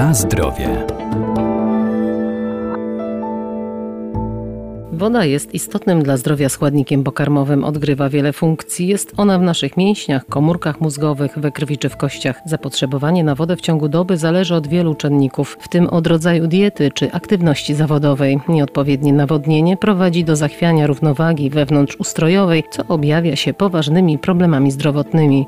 Na zdrowie. Woda jest istotnym dla zdrowia składnikiem pokarmowym, odgrywa wiele funkcji. Jest ona w naszych mięśniach, komórkach mózgowych, we krwi czy w kościach. Zapotrzebowanie na wodę w ciągu doby zależy od wielu czynników, w tym od rodzaju diety czy aktywności zawodowej. Nieodpowiednie nawodnienie prowadzi do zachwiania równowagi wewnątrzustrojowej, co objawia się poważnymi problemami zdrowotnymi.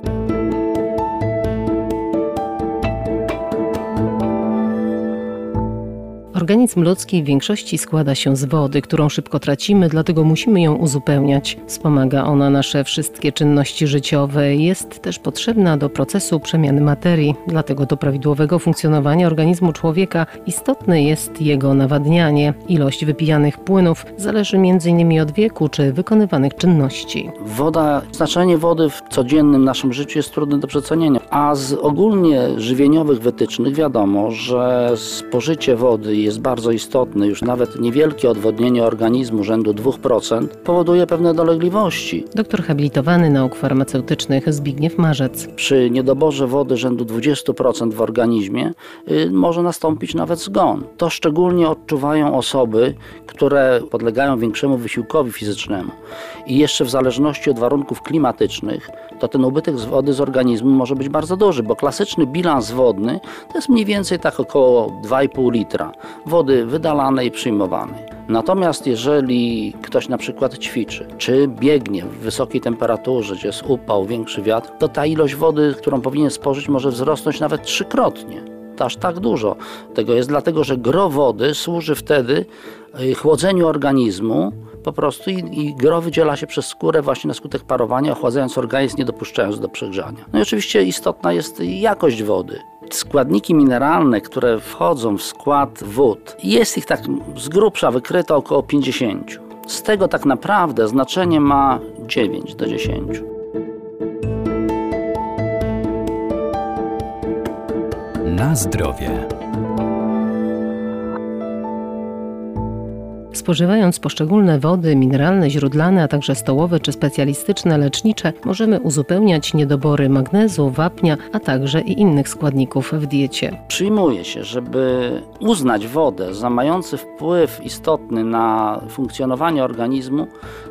Organizm ludzki w większości składa się z wody, którą szybko tracimy, dlatego musimy ją uzupełniać. Wspomaga ona nasze wszystkie czynności życiowe. Jest też potrzebna do procesu przemiany materii. Dlatego do prawidłowego funkcjonowania organizmu człowieka istotne jest jego nawadnianie. Ilość wypijanych płynów zależy m.in. od wieku czy wykonywanych czynności. Woda, znaczenie wody w codziennym naszym życiu jest trudne do przecenienia, a z ogólnie żywieniowych wytycznych wiadomo, że spożycie wody jest bardzo istotne, już nawet niewielkie odwodnienie organizmu rzędu 2% powoduje pewne dolegliwości. Doktor habilitowany nauk farmaceutycznych Zbigniew Marzec. Przy niedoborze wody rzędu 20% w organizmie y, może nastąpić nawet zgon. To szczególnie odczuwają osoby, które podlegają większemu wysiłkowi fizycznemu i jeszcze w zależności od warunków klimatycznych, to ten ubytek z wody z organizmu może być bardzo duży, bo klasyczny bilans wodny to jest mniej więcej tak około 2,5 litra wody wydalanej i przyjmowanej. Natomiast jeżeli ktoś na przykład ćwiczy, czy biegnie w wysokiej temperaturze, gdzie jest upał, większy wiatr, to ta ilość wody, którą powinien spożyć, może wzrosnąć nawet trzykrotnie. To aż tak dużo tego jest, dlatego że gro wody służy wtedy y, chłodzeniu organizmu po prostu i, i gro wydziela się przez skórę właśnie na skutek parowania, ochładzając organizm, nie dopuszczając do przegrzania. No i oczywiście istotna jest jakość wody składniki mineralne, które wchodzą w skład wód, jest ich tak z grubsza wykryto około 50. Z tego tak naprawdę znaczenie ma 9 do 10. Na zdrowie. Spożywając poszczególne wody mineralne, źródlane, a także stołowe czy specjalistyczne lecznicze, możemy uzupełniać niedobory magnezu, wapnia, a także i innych składników w diecie. Przyjmuje się, żeby uznać wodę za mający wpływ istotny na funkcjonowanie organizmu,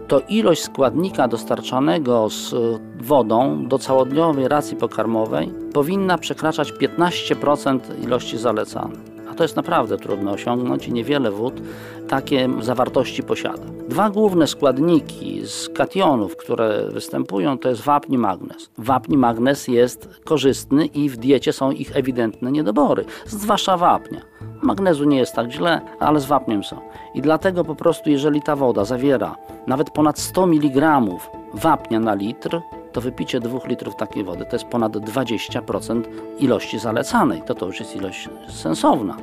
to ilość składnika dostarczanego z wodą do całodniowej racji pokarmowej powinna przekraczać 15% ilości zalecanej a to jest naprawdę trudno osiągnąć i niewiele wód takie zawartości posiada. Dwa główne składniki z kationów, które występują, to jest wapń i magnez. Wapń i magnez jest korzystny i w diecie są ich ewidentne niedobory, zwłaszcza wapnia. Magnezu nie jest tak źle, ale z wapniem są. I dlatego po prostu, jeżeli ta woda zawiera nawet ponad 100 mg wapnia na litr, to wypicie 2 litrów takiej wody to jest ponad 20% ilości zalecanej. To to już jest ilość sensowna.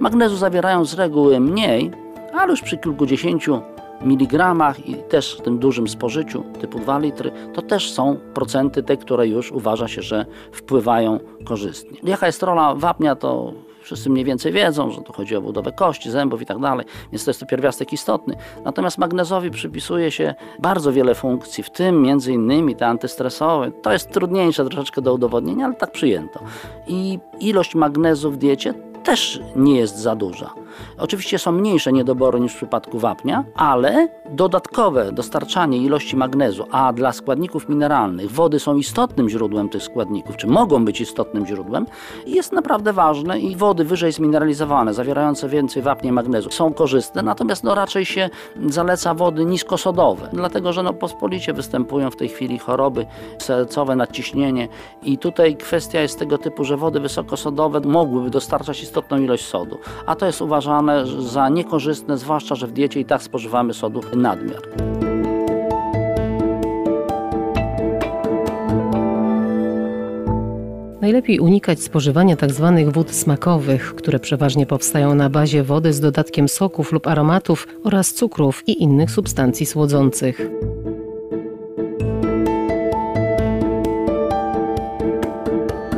Magnezu zawierają z reguły mniej, ale już przy kilkudziesięciu miligramach i też w tym dużym spożyciu typu 2 litry, to też są procenty te, które już uważa się, że wpływają korzystnie. Jaka jest rola wapnia, to wszyscy mniej więcej wiedzą, że tu chodzi o budowę kości, zębów i tak dalej, więc to jest to pierwiastek istotny. Natomiast magnezowi przypisuje się bardzo wiele funkcji, w tym między innymi te antystresowe. To jest trudniejsze troszeczkę do udowodnienia, ale tak przyjęto. I ilość magnezu w diecie też nie jest za duża. Oczywiście są mniejsze niedobory niż w przypadku wapnia, ale dodatkowe dostarczanie ilości magnezu, a dla składników mineralnych wody są istotnym źródłem tych składników, czy mogą być istotnym źródłem, jest naprawdę ważne i wody wyżej zmineralizowane, zawierające więcej wapnia i magnezu są korzystne, natomiast no raczej się zaleca wody niskosodowe, dlatego że no pospolicie występują w tej chwili choroby sercowe, nadciśnienie i tutaj kwestia jest tego typu, że wody wysokosodowe mogłyby dostarczać istotną ilość sodu, a to jest uważane za niekorzystne, zwłaszcza, że w diecie i tak spożywamy sodu nadmiar. Najlepiej unikać spożywania tzw. Tak wód smakowych, które przeważnie powstają na bazie wody z dodatkiem soków lub aromatów oraz cukrów i innych substancji słodzących.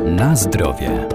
Na zdrowie.